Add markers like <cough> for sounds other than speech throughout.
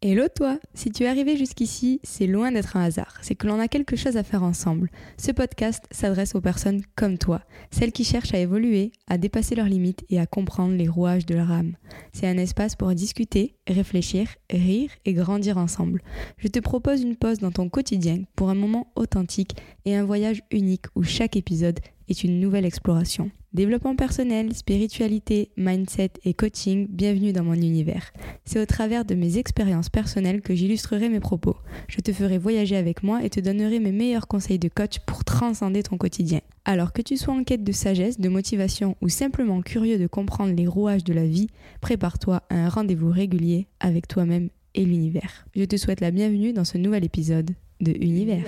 Hello toi Si tu es arrivé jusqu'ici, c'est loin d'être un hasard, c'est que l'on a quelque chose à faire ensemble. Ce podcast s'adresse aux personnes comme toi, celles qui cherchent à évoluer, à dépasser leurs limites et à comprendre les rouages de leur âme. C'est un espace pour discuter, réfléchir, rire et grandir ensemble. Je te propose une pause dans ton quotidien pour un moment authentique et un voyage unique où chaque épisode est une nouvelle exploration. Développement personnel, spiritualité, mindset et coaching, bienvenue dans mon univers. C'est au travers de mes expériences personnelles que j'illustrerai mes propos. Je te ferai voyager avec moi et te donnerai mes meilleurs conseils de coach pour transcender ton quotidien. Alors que tu sois en quête de sagesse, de motivation ou simplement curieux de comprendre les rouages de la vie, prépare-toi à un rendez-vous régulier avec toi-même et l'univers. Je te souhaite la bienvenue dans ce nouvel épisode de Univers.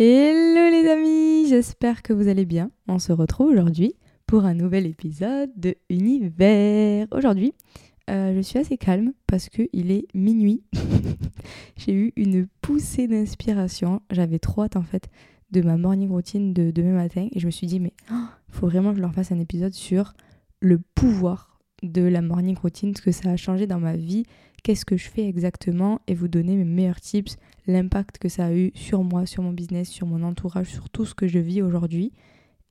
Hello les amis, j'espère que vous allez bien. On se retrouve aujourd'hui pour un nouvel épisode de Univers. Aujourd'hui, euh, je suis assez calme parce qu'il est minuit. <laughs> J'ai eu une poussée d'inspiration. J'avais trop hâte en fait de ma morning routine de demain matin et je me suis dit mais il oh, faut vraiment que je leur fasse un épisode sur le pouvoir de la morning routine, ce que ça a changé dans ma vie, qu'est-ce que je fais exactement et vous donner mes meilleurs tips, l'impact que ça a eu sur moi, sur mon business, sur mon entourage, sur tout ce que je vis aujourd'hui.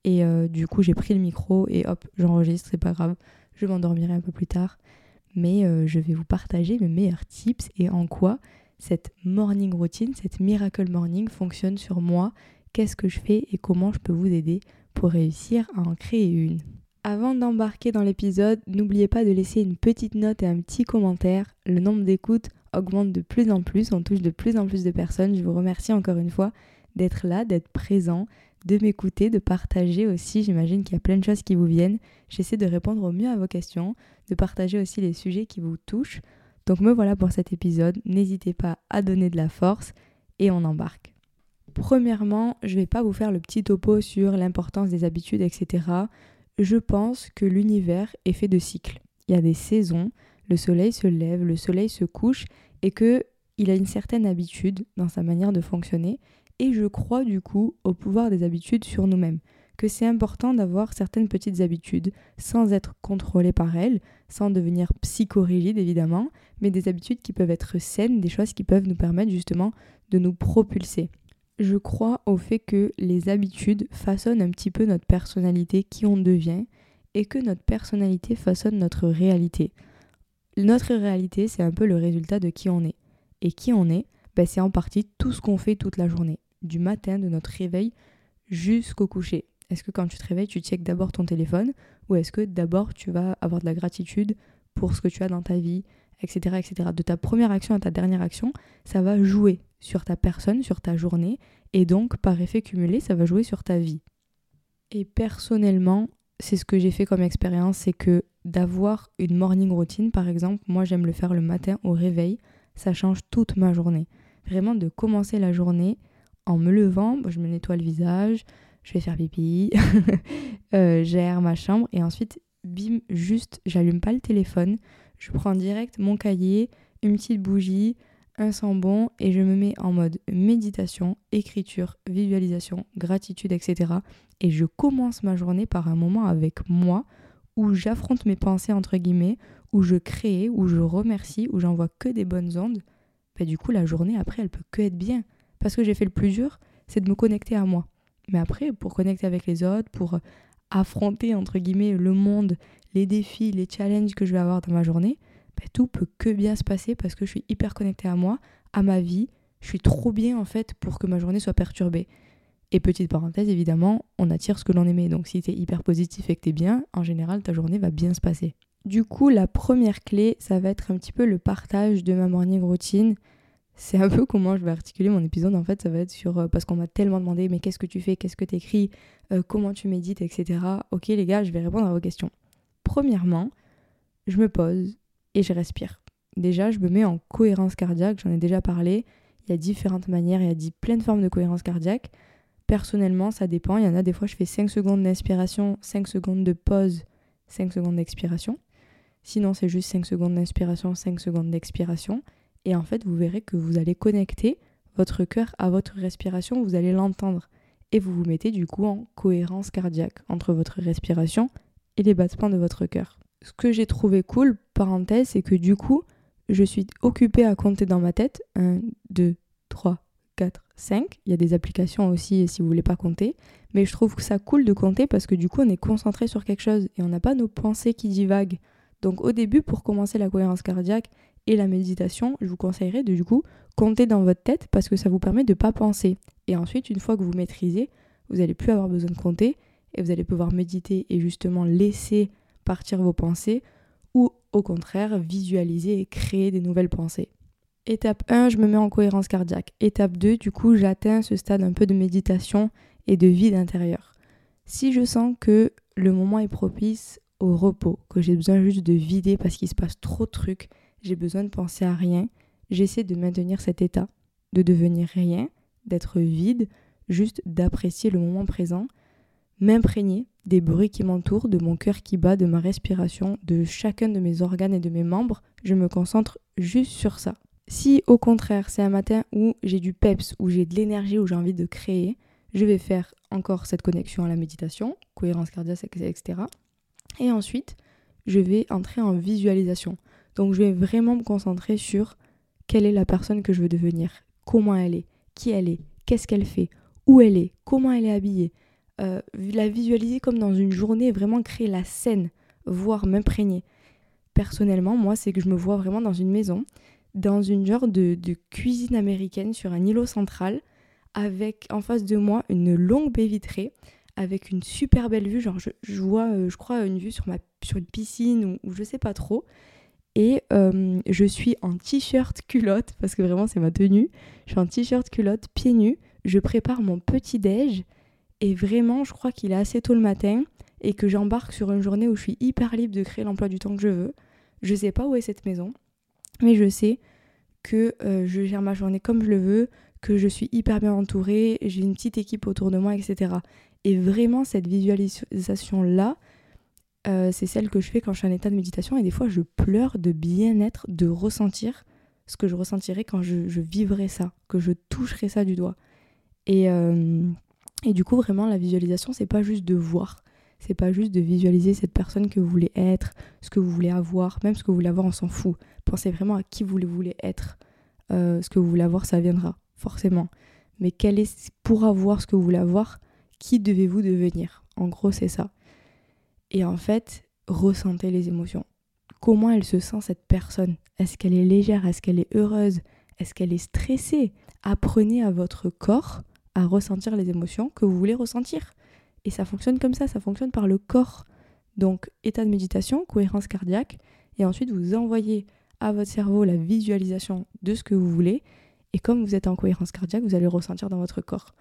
Et euh, du coup, j'ai pris le micro et hop, j'enregistre, c'est pas grave, je m'endormirai un peu plus tard. Mais euh, je vais vous partager mes meilleurs tips et en quoi cette morning routine, cette miracle morning fonctionne sur moi, qu'est-ce que je fais et comment je peux vous aider pour réussir à en créer une? Avant d'embarquer dans l'épisode, n'oubliez pas de laisser une petite note et un petit commentaire. Le nombre d'écoutes augmente de plus en plus, on touche de plus en plus de personnes. Je vous remercie encore une fois d'être là, d'être présent, de m'écouter, de partager aussi. J'imagine qu'il y a plein de choses qui vous viennent. J'essaie de répondre au mieux à vos questions, de partager aussi les sujets qui vous touchent. Donc me voilà pour cet épisode. N'hésitez pas à donner de la force et on embarque. Premièrement, je ne vais pas vous faire le petit topo sur l'importance des habitudes, etc je pense que l'univers est fait de cycles. Il y a des saisons, le soleil se lève, le soleil se couche, et que il a une certaine habitude dans sa manière de fonctionner. Et je crois du coup au pouvoir des habitudes sur nous-mêmes, que c'est important d'avoir certaines petites habitudes sans être contrôlé par elles, sans devenir psychorigide évidemment, mais des habitudes qui peuvent être saines, des choses qui peuvent nous permettre justement de nous propulser je crois au fait que les habitudes façonnent un petit peu notre personnalité, qui on devient, et que notre personnalité façonne notre réalité. Notre réalité, c'est un peu le résultat de qui on est. Et qui on est, ben, c'est en partie tout ce qu'on fait toute la journée, du matin, de notre réveil jusqu'au coucher. Est-ce que quand tu te réveilles, tu checkes d'abord ton téléphone ou est-ce que d'abord tu vas avoir de la gratitude pour ce que tu as dans ta vie, etc., etc. De ta première action à ta dernière action, ça va jouer sur ta personne, sur ta journée, et donc par effet cumulé, ça va jouer sur ta vie. Et personnellement, c'est ce que j'ai fait comme expérience, c'est que d'avoir une morning routine, par exemple, moi j'aime le faire le matin au réveil, ça change toute ma journée. Vraiment de commencer la journée en me levant, je me nettoie le visage, je vais faire pipi, <laughs> euh, ma chambre et ensuite, bim, juste, j'allume pas le téléphone, je prends direct mon cahier, une petite bougie, un sang bon et je me mets en mode méditation, écriture, visualisation, gratitude, etc. Et je commence ma journée par un moment avec moi où j'affronte mes pensées entre guillemets, où je crée, où je remercie, où j'envoie que des bonnes ondes. Bah, du coup la journée après elle peut que être bien. Parce que j'ai fait le plus dur, c'est de me connecter à moi. Mais après, pour connecter avec les autres, pour affronter entre guillemets le monde, les défis, les challenges que je vais avoir dans ma journée, bah, tout peut que bien se passer parce que je suis hyper connectée à moi, à ma vie. Je suis trop bien en fait pour que ma journée soit perturbée. Et petite parenthèse, évidemment, on attire ce que l'on aimait. Donc si t'es hyper positif et que t'es bien, en général, ta journée va bien se passer. Du coup, la première clé, ça va être un petit peu le partage de ma morning routine. C'est un peu comment je vais articuler mon épisode. En fait, ça va être sur. Euh, parce qu'on m'a tellement demandé, mais qu'est-ce que tu fais? Qu'est-ce que tu écris euh, Comment tu médites? Etc. Ok, les gars, je vais répondre à vos questions. Premièrement, je me pose et je respire. Déjà, je me mets en cohérence cardiaque, j'en ai déjà parlé. Il y a différentes manières, il y a plein de formes de cohérence cardiaque. Personnellement, ça dépend. Il y en a des fois, je fais 5 secondes d'inspiration, 5 secondes de pause, 5 secondes d'expiration. Sinon, c'est juste 5 secondes d'inspiration, 5 secondes d'expiration. Et en fait, vous verrez que vous allez connecter votre cœur à votre respiration, vous allez l'entendre. et vous vous mettez du coup en cohérence cardiaque entre votre respiration et les battements de votre cœur. Ce que j'ai trouvé cool, parenthèse, c'est que du coup, je suis occupée à compter dans ma tête 1, 2, 3, 4, 5. Il y a des applications aussi si vous voulez pas compter. Mais je trouve que ça cool de compter parce que du coup on est concentré sur quelque chose et on n'a pas nos pensées qui divaguent. Donc au début, pour commencer la cohérence cardiaque et la méditation, je vous conseillerais de du coup compter dans votre tête parce que ça vous permet de ne pas penser. Et ensuite, une fois que vous maîtrisez, vous n'allez plus avoir besoin de compter et vous allez pouvoir méditer et justement laisser partir vos pensées ou au contraire visualiser et créer des nouvelles pensées. Étape 1, je me mets en cohérence cardiaque. Étape 2, du coup, j'atteins ce stade un peu de méditation et de vide intérieur. Si je sens que le moment est propice au repos, que j'ai besoin juste de vider parce qu'il se passe trop de trucs, j'ai besoin de penser à rien, j'essaie de maintenir cet état, de devenir rien, d'être vide, juste d'apprécier le moment présent, m'imprégner des bruits qui m'entourent, de mon cœur qui bat, de ma respiration, de chacun de mes organes et de mes membres, je me concentre juste sur ça. Si au contraire c'est un matin où j'ai du peps, où j'ai de l'énergie, où j'ai envie de créer, je vais faire encore cette connexion à la méditation, cohérence cardiaque, etc. Et ensuite, je vais entrer en visualisation. Donc je vais vraiment me concentrer sur quelle est la personne que je veux devenir, comment elle est, qui elle est, qu'est-ce qu'elle fait, où elle est, comment elle est habillée. Euh, la visualiser comme dans une journée, vraiment créer la scène, voire m'imprégner. Personnellement, moi, c'est que je me vois vraiment dans une maison dans une genre de, cuisine américaine sur un îlot central, avec en face de moi une longue baie vitrée, avec une super belle vue. Genre, je, vois, euh, je crois, une vue sur, ma, sur une piscine ou, je sais pas trop. Et euh, je suis en t-shirt culotte, parce que vraiment c'est ma tenue. Je suis en t-shirt culotte, pieds nus. Je prépare mon petit déj. Et vraiment, je crois qu'il est assez tôt le matin et que j'embarque sur une journée où je suis hyper libre de créer l'emploi du temps que je veux. Je sais pas où est cette maison. Mais je sais que euh, je gère ma journée comme je le veux, que je suis hyper bien entourée, j'ai une petite équipe autour de moi, etc. Et vraiment, cette visualisation-là, euh, c'est celle que je fais quand je suis en état de méditation. Et des fois, je pleure de bien-être, de ressentir ce que je ressentirais quand je, vivrais ça, que je toucherais ça du doigt. Et, euh, et du coup, vraiment, la visualisation, c'est pas juste de voir, c'est pas juste de visualiser cette personne que vous voulez être, ce que vous voulez avoir, même ce que vous voulez avoir, on s'en fout. Pensez vraiment à qui vous voulez être. Euh, ce que vous voulez avoir, ça viendra, forcément. Mais quel est, pour avoir ce que vous voulez avoir, qui devez-vous devenir? En gros, c'est ça. Et en fait, ressentez les émotions. Comment elle se sent cette personne? Est-ce qu'elle est légère? Est-ce qu'elle est heureuse? Est-ce qu'elle est stressée? Apprenez à votre corps à ressentir les émotions que vous voulez ressentir. Et ça fonctionne comme ça, ça fonctionne par le corps. Donc, état de méditation, cohérence cardiaque, et ensuite vous envoyez à votre cerveau la visualisation de ce que vous voulez. Et comme vous êtes en cohérence cardiaque, vous allez ressentir dans votre corps.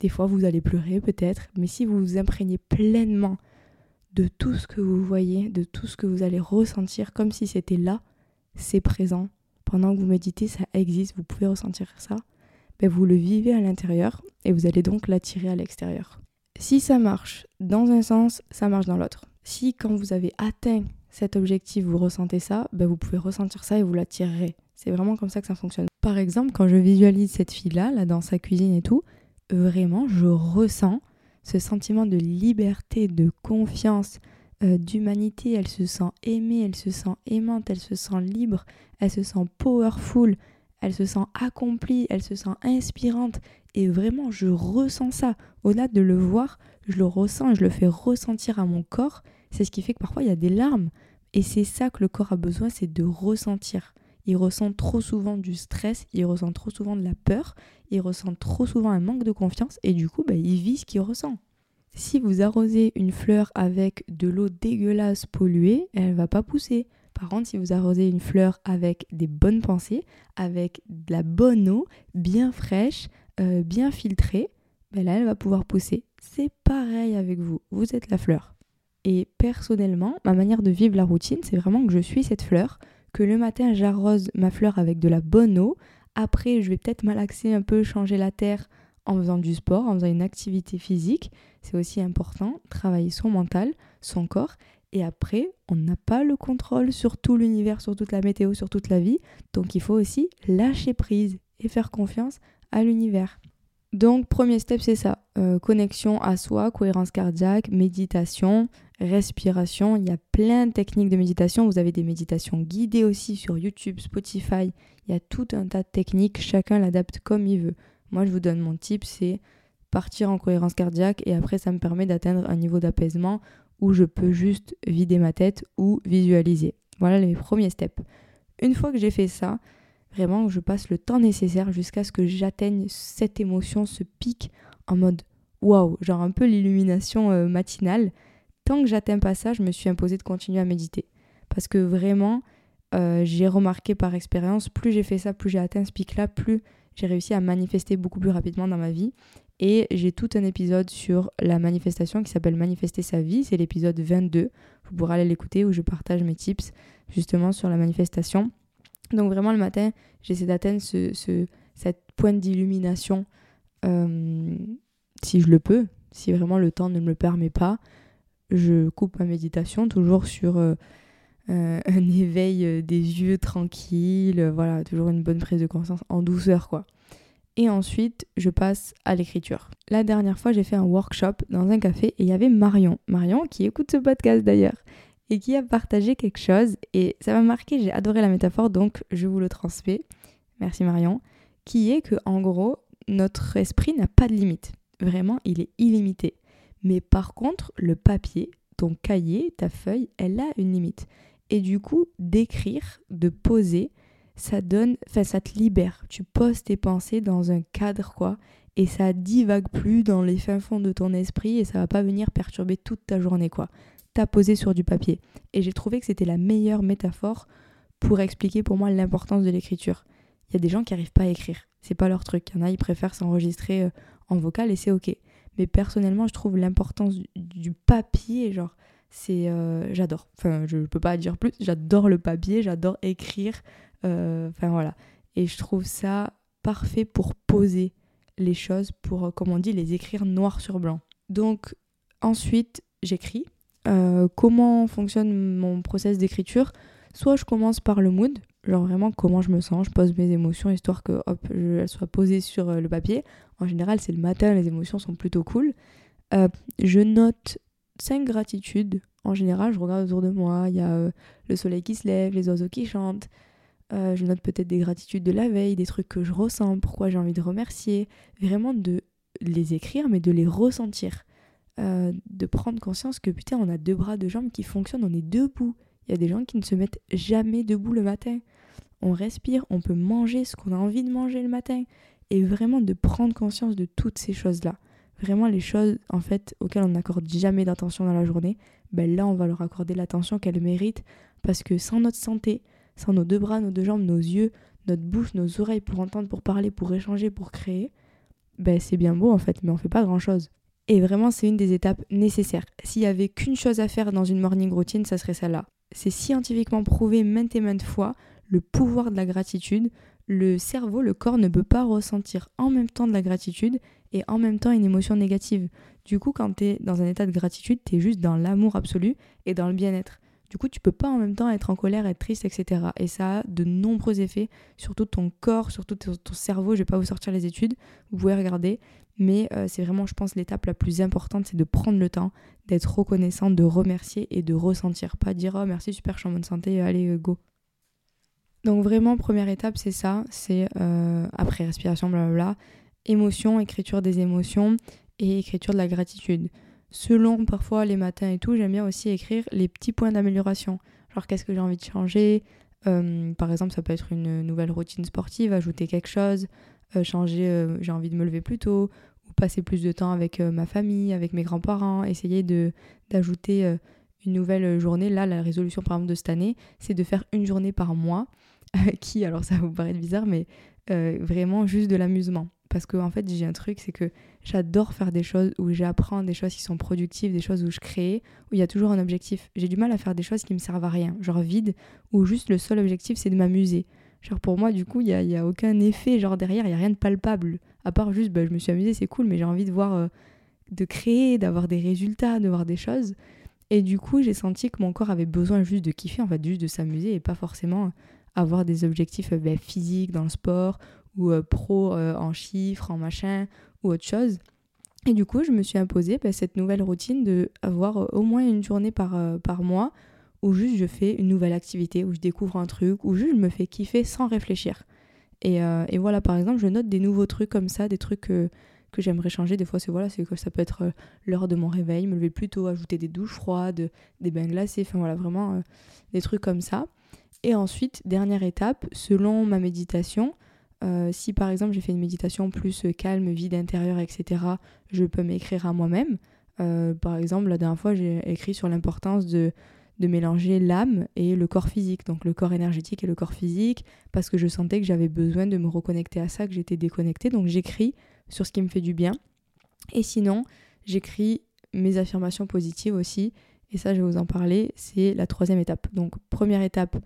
Des fois, vous allez pleurer peut-être, mais si vous vous imprégnez pleinement de tout ce que vous voyez, de tout ce que vous allez ressentir, comme si c'était là, c'est présent. Pendant que vous méditez, ça existe, vous pouvez ressentir ça. Ben, vous le vivez à l'intérieur et vous allez donc l'attirer à l'extérieur. Si ça marche dans un sens, ça marche dans l'autre. Si quand vous avez atteint cet objectif, vous ressentez ça, ben vous pouvez ressentir ça et vous l'attirerez. C'est vraiment comme ça que ça fonctionne. Par exemple, quand je visualise cette fille-là, là, dans sa cuisine et tout, vraiment, je ressens ce sentiment de liberté, de confiance, euh, d'humanité. Elle se sent aimée, elle se sent aimante, elle se sent libre, elle se sent powerful, elle se sent accomplie, elle se sent inspirante. Et vraiment, je ressens ça. Au-delà de le voir, je le ressens je le fais ressentir à mon corps. C'est ce qui fait que parfois il y a des larmes. Et c'est ça que le corps a besoin, c'est de ressentir. Il ressent trop souvent du stress, il ressent trop souvent de la peur, il ressent trop souvent un manque de confiance et du coup, bah, il vit ce qu'il ressent. Si vous arrosez une fleur avec de l'eau dégueulasse polluée, elle va pas pousser. Par contre, si vous arrosez une fleur avec des bonnes pensées, avec de la bonne eau, bien fraîche, euh, bien filtrée, ben là, elle va pouvoir pousser. C'est pareil avec vous. Vous êtes la fleur. Et personnellement, ma manière de vivre la routine, c'est vraiment que je suis cette fleur, que le matin, j'arrose ma fleur avec de la bonne eau. Après, je vais peut-être malaxer un peu, changer la terre en faisant du sport, en faisant une activité physique. C'est aussi important, travailler son mental, son corps. Et après, on n'a pas le contrôle sur tout l'univers, sur toute la météo, sur toute la vie. Donc il faut aussi lâcher prise et faire confiance à l'univers. Donc, premier step, c'est ça. Euh, connexion à soi, cohérence cardiaque, méditation, respiration. Il y a plein de techniques de méditation. Vous avez des méditations guidées aussi sur YouTube, Spotify. Il y a tout un tas de techniques. Chacun l'adapte comme il veut. Moi, je vous donne mon tip, c'est partir en cohérence cardiaque et après, ça me permet d'atteindre un niveau d'apaisement où je peux juste vider ma tête ou visualiser. Voilà les premiers steps. Une fois que j'ai fait ça, vraiment, je passe le temps nécessaire jusqu'à ce que j'atteigne cette émotion, ce pic en mode waouh, genre un peu l'illumination euh, matinale. Tant que j'atteins pas ça, je me suis imposé de continuer à méditer. Parce que vraiment, euh, j'ai remarqué par expérience, plus j'ai fait ça, plus j'ai atteint ce pic-là, plus j'ai réussi à manifester beaucoup plus rapidement dans ma vie. Et j'ai tout un épisode sur la manifestation qui s'appelle Manifester sa vie. C'est l'épisode 22. Vous pourrez aller l'écouter où je partage mes tips justement sur la manifestation. Donc vraiment le matin, j'essaie d'atteindre ce, cette pointe d'illumination euh, si je le peux, si vraiment le temps ne me le permet pas. Je coupe ma méditation toujours sur euh, euh, <laughs> un éveil des yeux tranquille, voilà, toujours une bonne prise de conscience en douceur quoi et ensuite je passe à l'écriture. La dernière fois, j'ai fait un workshop dans un café et il y avait Marion. Marion qui écoute ce podcast d'ailleurs et qui a partagé quelque chose et ça m'a marqué, j'ai adoré la métaphore donc je vous le transmets. Merci Marion. Qui est que en gros, notre esprit n'a pas de limite. Vraiment, il est illimité. Mais par contre, le papier, ton cahier, ta feuille, elle a une limite. Et du coup, d'écrire, de poser, ça donne, enfin ça te libère. Tu poses tes pensées dans un cadre quoi, et ça divague plus dans les fins fonds de ton esprit et ça va pas venir perturber toute ta journée quoi. T'as posé sur du papier. Et j'ai trouvé que c'était la meilleure métaphore pour expliquer pour moi l'importance de l'écriture. Il y a des gens qui arrivent pas à écrire, c'est pas leur truc. Il y en a, ils préfèrent s'enregistrer euh, en vocal et c'est ok. Mais personnellement, je trouve l'importance du, papier, genre, c'est. Euh, j'adore. Enfin, je peux pas dire plus, j'adore le papier, j'adore écrire. Euh, enfin voilà. Et je trouve ça parfait pour poser les choses, pour, euh, comme on dit, les écrire noir sur blanc. Donc ensuite, j'écris. Euh, comment fonctionne mon process d'écriture? Soit je commence par le mood, genre vraiment comment je me sens, je pose mes émotions histoire que hop, elles soient posées sur le papier. En général, c'est le matin, les émotions sont plutôt cool. je note 5 gratitudes. En général, je regarde autour de moi, il y a le soleil qui se lève, les oiseaux qui chantent, euh, je note peut-être des gratitudes de la veille, des trucs que je ressens, pourquoi j'ai envie de remercier. Vraiment de les écrire, mais de les ressentir. Euh, de prendre conscience que putain, on a deux bras, deux jambes qui fonctionnent, on est debout. Il y a des gens qui ne se mettent jamais debout le matin. On respire, on peut manger ce qu'on a envie de manger le matin. Et vraiment de prendre conscience de toutes ces choses-là. Vraiment les choses en fait auxquelles on n'accorde jamais d'attention dans la journée, ben là on va leur accorder l'attention qu'elles méritent parce que sans notre santé, sans nos deux bras, nos deux jambes, nos yeux, notre bouche, nos oreilles pour entendre, pour parler, pour échanger, pour créer, ben c'est bien beau en fait, mais on fait pas grand chose. Et vraiment, c'est une des étapes nécessaires. S'il y avait qu'une chose à faire dans une morning routine, ça serait celle-là. C'est scientifiquement prouvé maintes et maintes fois le pouvoir de la gratitude. Le cerveau, le corps ne peut pas ressentir en même temps de la gratitude et en même temps une émotion négative. Du coup, quand tu es dans un état de gratitude, tu es juste dans l'amour absolu et dans le bien-être. Du coup, tu peux pas en même temps être en colère, être triste, etc. Et ça a de nombreux effets, surtout ton corps, surtout ton, cerveau. Je vais pas vous sortir les études, vous pouvez regarder. Mais euh, c'est vraiment, je pense, l'étape la plus importante, c'est de prendre le temps, d'être reconnaissant, de remercier et de ressentir. Pas dire oh merci, super, je suis en bonne santé, allez, euh, go. Donc vraiment, première étape, c'est ça. C'est euh, après respiration, blablabla, émotion, écriture des émotions et écriture de la gratitude selon parfois les matins et tout, j'aime bien aussi écrire les petits points d'amélioration. Genre qu'est-ce que j'ai envie de changer? Euh, par exemple, ça peut être une nouvelle routine sportive, ajouter quelque chose, euh, changer, euh, j'ai envie de me lever plus tôt, ou passer plus de temps avec ma famille, avec mes grands-parents, essayer de d'ajouter une nouvelle journée. Là, la résolution par exemple de cette année, c'est de faire une journée par mois, <laughs> qui, alors ça va vous paraître bizarre, mais vraiment juste de l'amusement parce que en fait j'ai un truc c'est que j'adore faire des choses où j'apprends des choses qui sont productives des choses où je crée où il y a toujours un objectif. J'ai du mal à faire des choses qui me servent à rien genre vide où juste le seul objectif c'est de m'amuser. Genre pour moi du coup il y a, y a, aucun effet genre derrière il y a rien de palpable. À part juste bah, je me suis amusée c'est cool mais j'ai envie de voir euh, de créer d'avoir des résultats de voir des choses. Et du coup j'ai senti que mon corps avait besoin juste de kiffer en fait juste de s'amuser et pas forcément avoir des objectifs euh, bah, physiques dans le sport ou pro en chiffres, en machin ou autre chose. Et du coup, je me suis imposé bah, cette nouvelle routine de avoir au moins une journée par, par mois où juste je fais une nouvelle activité, où je découvre un truc, où juste je me fais kiffer sans réfléchir. Et, euh, et voilà, par exemple, je note des nouveaux trucs comme ça, des trucs que, que j'aimerais changer. Des fois, c'est voilà, c'est que ça peut être euh, l'heure de mon réveil, me lever plus tôt, ajouter des douches froides, des bains glacés, enfin voilà, vraiment euh, des trucs comme ça. Et ensuite, dernière étape, selon ma méditation, si par exemple j'ai fait une méditation plus calme, vide intérieur, etc., je peux m'écrire à moi-même. par exemple, la dernière fois, j'ai écrit sur l'importance de de mélanger l'âme et le corps physique, donc le corps énergétique et le corps physique, parce que je sentais que j'avais besoin de me reconnecter à ça, que j'étais déconnectée. Donc j'écris sur ce qui me fait du bien. Et sinon, j'écris mes affirmations positives aussi. Et ça, je vais vous en parler. C'est la troisième étape. Donc première étape,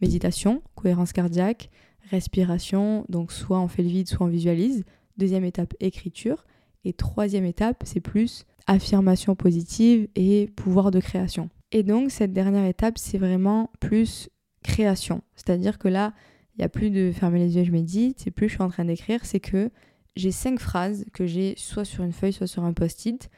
méditation, cohérence cardiaque, respiration. Donc soit on fait le vide, soit on visualise. Deuxième étape, écriture. Et troisième étape, c'est plus affirmation positive et pouvoir de création. Et donc cette dernière étape, c'est vraiment plus création. C'est-à-dire que là, il n'y a plus de fermer les yeux, je médite, c'est plus je suis en train d'écrire, c'est que j'ai cinq phrases que j'ai soit sur une feuille, soit sur un post-it,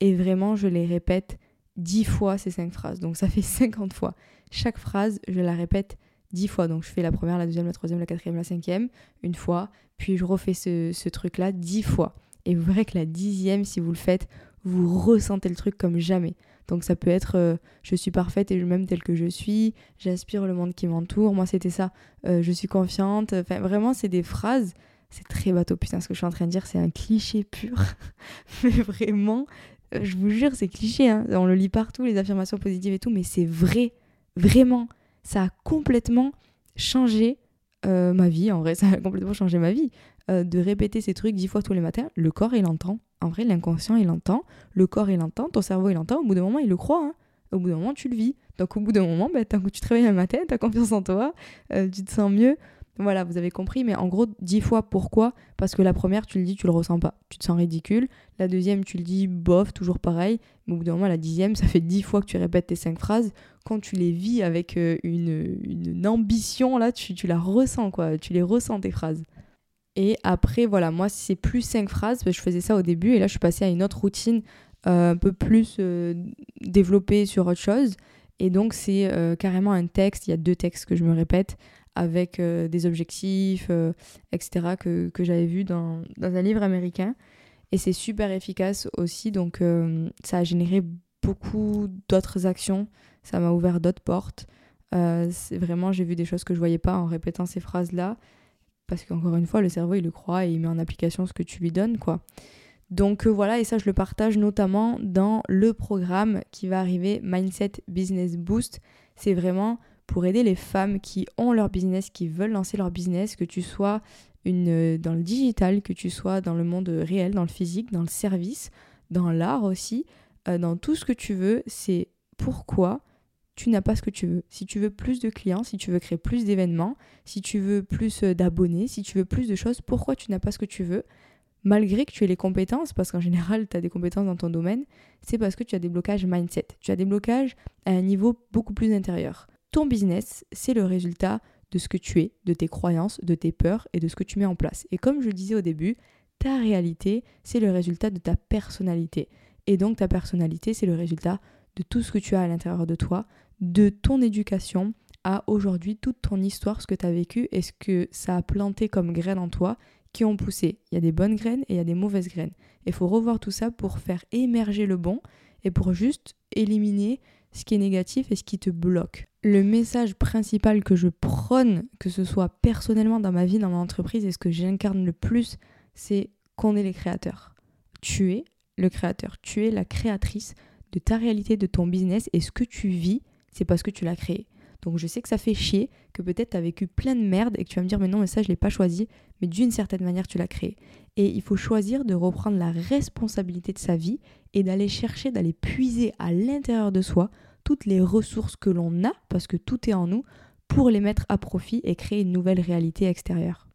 et vraiment je les répète dix fois ces cinq phrases. Donc ça fait 50 fois. Chaque phrase, je la répète dix fois. Donc je fais la première, la deuxième, la troisième, la quatrième, la cinquième, une fois, puis je refais ce, ce truc-là dix fois. Et vous verrez que la dixième, si vous le faites, vous ressentez le truc comme jamais. Donc ça peut être euh, je suis parfaite et je m'aime telle que je suis, j'aspire le monde qui m'entoure. Moi c'était ça, euh, je suis confiante. Enfin vraiment c'est des phrases, c'est très bateau putain ce que je suis en train de dire, c'est un cliché pur. <laughs> mais vraiment, euh, je vous jure c'est cliché, hein. on le lit partout les affirmations positives et tout, mais c'est vrai, vraiment. <laughs> Ça a complètement changé ma vie, en vrai ça a complètement changé ma vie. de répéter ces trucs dix fois tous les matins, le corps il entend en vrai, l'inconscient, il entend, le corps, il entend, ton cerveau, il entend. Au bout d'un moment, il le croit. Hein. Au bout d'un moment, tu le vis. Donc, au bout d'un moment, bah, tu te réveilles un matin, tu as confiance en toi, euh, tu te sens mieux. Voilà, vous avez compris, mais en gros, dix fois pourquoi? Parce que la première, tu le dis, tu le ressens pas. Tu te sens ridicule. La deuxième, tu le dis, bof, toujours pareil. Mais au bout d'un moment, la dixième, ça fait dix fois que tu répètes tes cinq phrases. Quand tu les vis avec euh, une, ambition, là, tu, la ressens, quoi. Tu les ressens, tes phrases. Et après, voilà, moi, c'est plus cinq phrases. je faisais ça au début et là, je suis passée à une autre routine euh, un peu plus euh, développée sur autre chose. Et donc, c'est carrément un texte. Il y a deux textes que je me répète avec des objectifs, etc., que, j'avais vu dans, un livre américain. Et c'est super efficace aussi. Donc, ça a généré beaucoup d'autres actions. Ça m'a ouvert d'autres portes. c'est vraiment, j'ai vu des choses que je voyais pas en répétant ces phrases-là parce qu'encore une fois, le cerveau, il le croit et il met en application ce que tu lui donnes, quoi. Donc euh, voilà, et ça, je le partage notamment dans le programme qui va arriver, Mindset Business Boost. C'est vraiment pour aider les femmes qui ont leur business, qui veulent lancer leur business, que tu sois une, euh, dans le digital, que tu sois dans le monde réel, dans le physique, dans le service, dans l'art aussi, euh, dans tout ce que tu veux. C'est pourquoi tu n'as pas ce que tu veux. Si tu veux plus de clients, si tu veux créer plus d'événements, si tu veux plus euh, d'abonnés, si tu veux plus de choses, pourquoi tu n'as pas ce que tu veux? Malgré que tu aies les compétences, parce qu'en général, tu as des compétences dans ton domaine, c'est parce que tu as des blocages mindset. Tu as des blocages à un niveau beaucoup plus intérieur. Ton business, c'est le résultat de ce que tu es, de tes croyances, de tes peurs et de ce que tu mets en place. Et comme je disais au début, ta réalité, c'est le résultat de ta personnalité. Et donc ta personnalité, c'est le résultat de tout ce que tu as à l'intérieur de toi, de ton éducation à aujourd'hui toute ton histoire, ce que tu as vécu et ce que ça a planté comme graines en toi qui ont poussé. Il y a des bonnes graines et il y a des mauvaises graines. Il faut revoir tout ça pour faire émerger le bon et pour juste éliminer ce qui est négatif et ce qui te bloque. Le message principal que je prône, que ce soit personnellement dans ma vie, dans mon entreprise et ce que j'incarne le plus, c'est qu'on est les créateurs. Tu es le créateur, tu es la créatrice de ta réalité, de ton business et ce que tu vis c'est parce que tu l'as créé. Donc je sais que ça fait chier, que peut-être tu as vécu plein de merde et que tu vas me dire mais non mais ça je l'ai pas choisi, mais d'une certaine manière tu l'as créé. Et il faut choisir de reprendre la responsabilité de sa vie et d'aller chercher, d'aller puiser à l'intérieur de soi toutes les ressources que l'on a, parce que tout est en nous, pour les mettre à profit et créer une nouvelle réalité extérieure.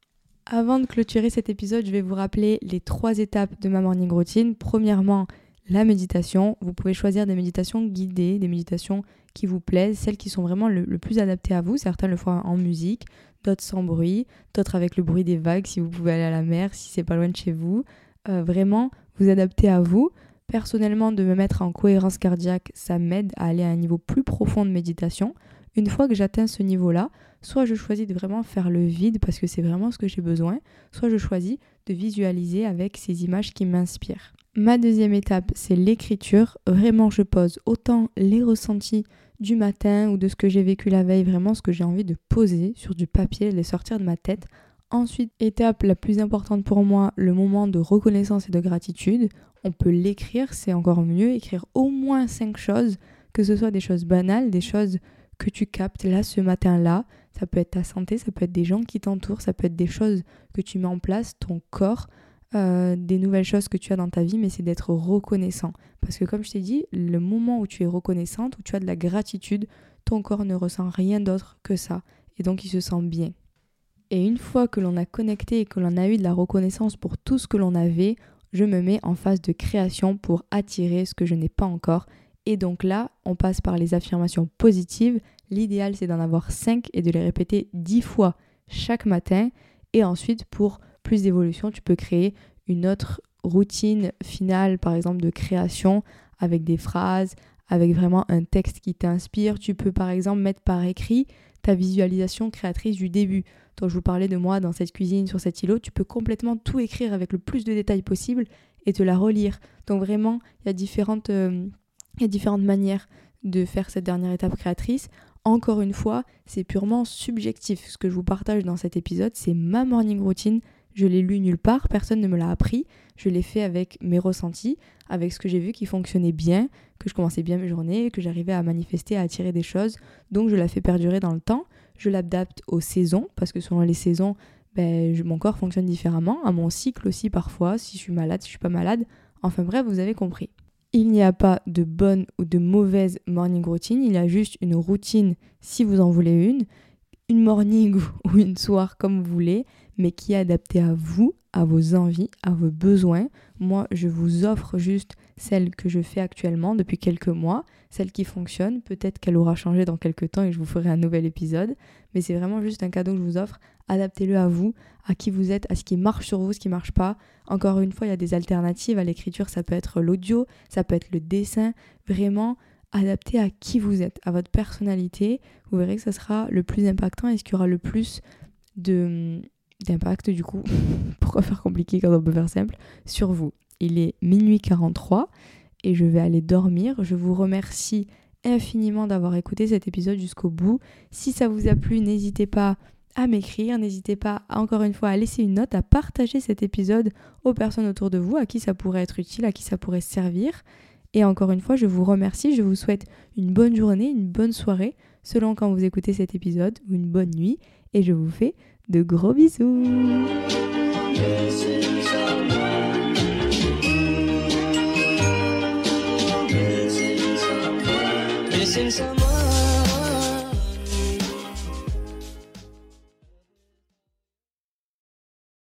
Avant de clôturer cet épisode, je vais vous rappeler les trois étapes de ma morning routine. Premièrement, la méditation. Vous pouvez choisir des méditations guidées, des méditations qui vous plaisent, celles qui sont vraiment le, plus adaptées à vous. Certains le font en musique, d'autres sans bruit, d'autres avec le bruit des vagues si vous pouvez aller à la mer, si c'est pas loin de chez vous. Euh, vraiment, vous adaptez à vous. Personnellement, de me mettre en cohérence cardiaque, ça m'aide à aller à un niveau plus profond de méditation. Une fois que j'atteins ce niveau-là, soit je choisis de vraiment faire le vide parce que c'est vraiment ce que j'ai besoin, soit je choisis de visualiser avec ces images qui m'inspirent. Ma deuxième étape, c'est l'écriture. Vraiment, je pose autant les ressentis du matin ou de ce que j'ai vécu la veille, vraiment ce que j'ai envie de poser sur du papier, les sortir de ma tête. Ensuite, étape la plus importante pour moi, le moment de reconnaissance et de gratitude. On peut l'écrire, c'est encore mieux, écrire au moins cinq choses, que ce soit des choses banales, des choses que tu captes là ce matin-là. Ça peut être ta santé, ça peut être des gens qui t'entourent, ça peut être des choses que tu mets en place, ton corps. Euh, des nouvelles choses que tu as dans ta vie, mais c'est d'être reconnaissant. Parce que comme je t'ai dit, le moment où tu es reconnaissante, où tu as de la gratitude, ton corps ne ressent rien d'autre que ça. Et donc il se sent bien. Et une fois que l'on a connecté et que l'on a eu de la reconnaissance pour tout ce que l'on avait, je me mets en phase de création pour attirer ce que je n'ai pas encore. Et donc là, on passe par les affirmations positives. L'idéal, c'est d'en avoir 5 et de les répéter 10 fois chaque matin. Et ensuite, pour plus d'évolution, tu peux créer une autre routine finale, par exemple de création, avec des phrases, avec vraiment un texte qui t'inspire. Tu peux par exemple mettre par écrit ta visualisation créatrice du début. Donc je vous parlais de moi dans cette cuisine, sur cet îlot, tu peux complètement tout écrire avec le plus de détails possible et te la relire. Donc vraiment, il y a différentes, euh, y a différentes manières de faire cette dernière étape créatrice. Encore une fois, c'est purement subjectif. Ce que je vous partage dans cet épisode, c'est ma morning routine, je l'ai lu nulle part, personne ne me l'a appris. Je l'ai fait avec mes ressentis, avec ce que j'ai vu qui fonctionnait bien, que je commençais bien mes journées, que j'arrivais à manifester, à attirer des choses. Donc je la fais perdurer dans le temps. Je l'adapte aux saisons, parce que selon les saisons, ben, mon corps fonctionne différemment, à mon cycle aussi parfois, si je suis malade, si je suis pas malade. Enfin bref, vous avez compris. Il n'y a pas de bonne ou de mauvaise morning routine, il y a juste une routine si vous en voulez une, une morning <laughs> ou une soirée comme vous voulez, mais qui est adapté à vous, à vos envies, à vos besoins. Moi, je vous offre juste celle que je fais actuellement depuis quelques mois, celle qui fonctionne. Peut-être qu'elle aura changé dans quelques temps et je vous ferai un nouvel épisode, mais c'est vraiment juste un cadeau que je vous offre. Adaptez-le à vous, à qui vous êtes, à ce qui marche sur vous, ce qui marche pas. Encore une fois, il y a des alternatives à l'écriture, ça peut être l'audio, ça peut être le dessin. Vraiment, adapté à qui vous êtes, à votre personnalité. Vous verrez que ça sera le plus impactant et ce qui aura le plus de d'impact du coup, <laughs> pourquoi faire compliqué quand on peut faire simple, sur vous. Il est minuit 43 et je vais aller dormir. Je vous remercie infiniment d'avoir écouté cet épisode jusqu'au bout. Si ça vous a plu, n'hésitez pas à m'écrire, n'hésitez pas encore une fois à laisser une note, à partager cet épisode aux personnes autour de vous, à qui ça pourrait être utile, à qui ça pourrait servir. Et encore une fois, je vous remercie, je vous souhaite une bonne journée, une bonne soirée, selon quand vous écoutez cet épisode, ou une bonne nuit, et je vous fais de gros bisous.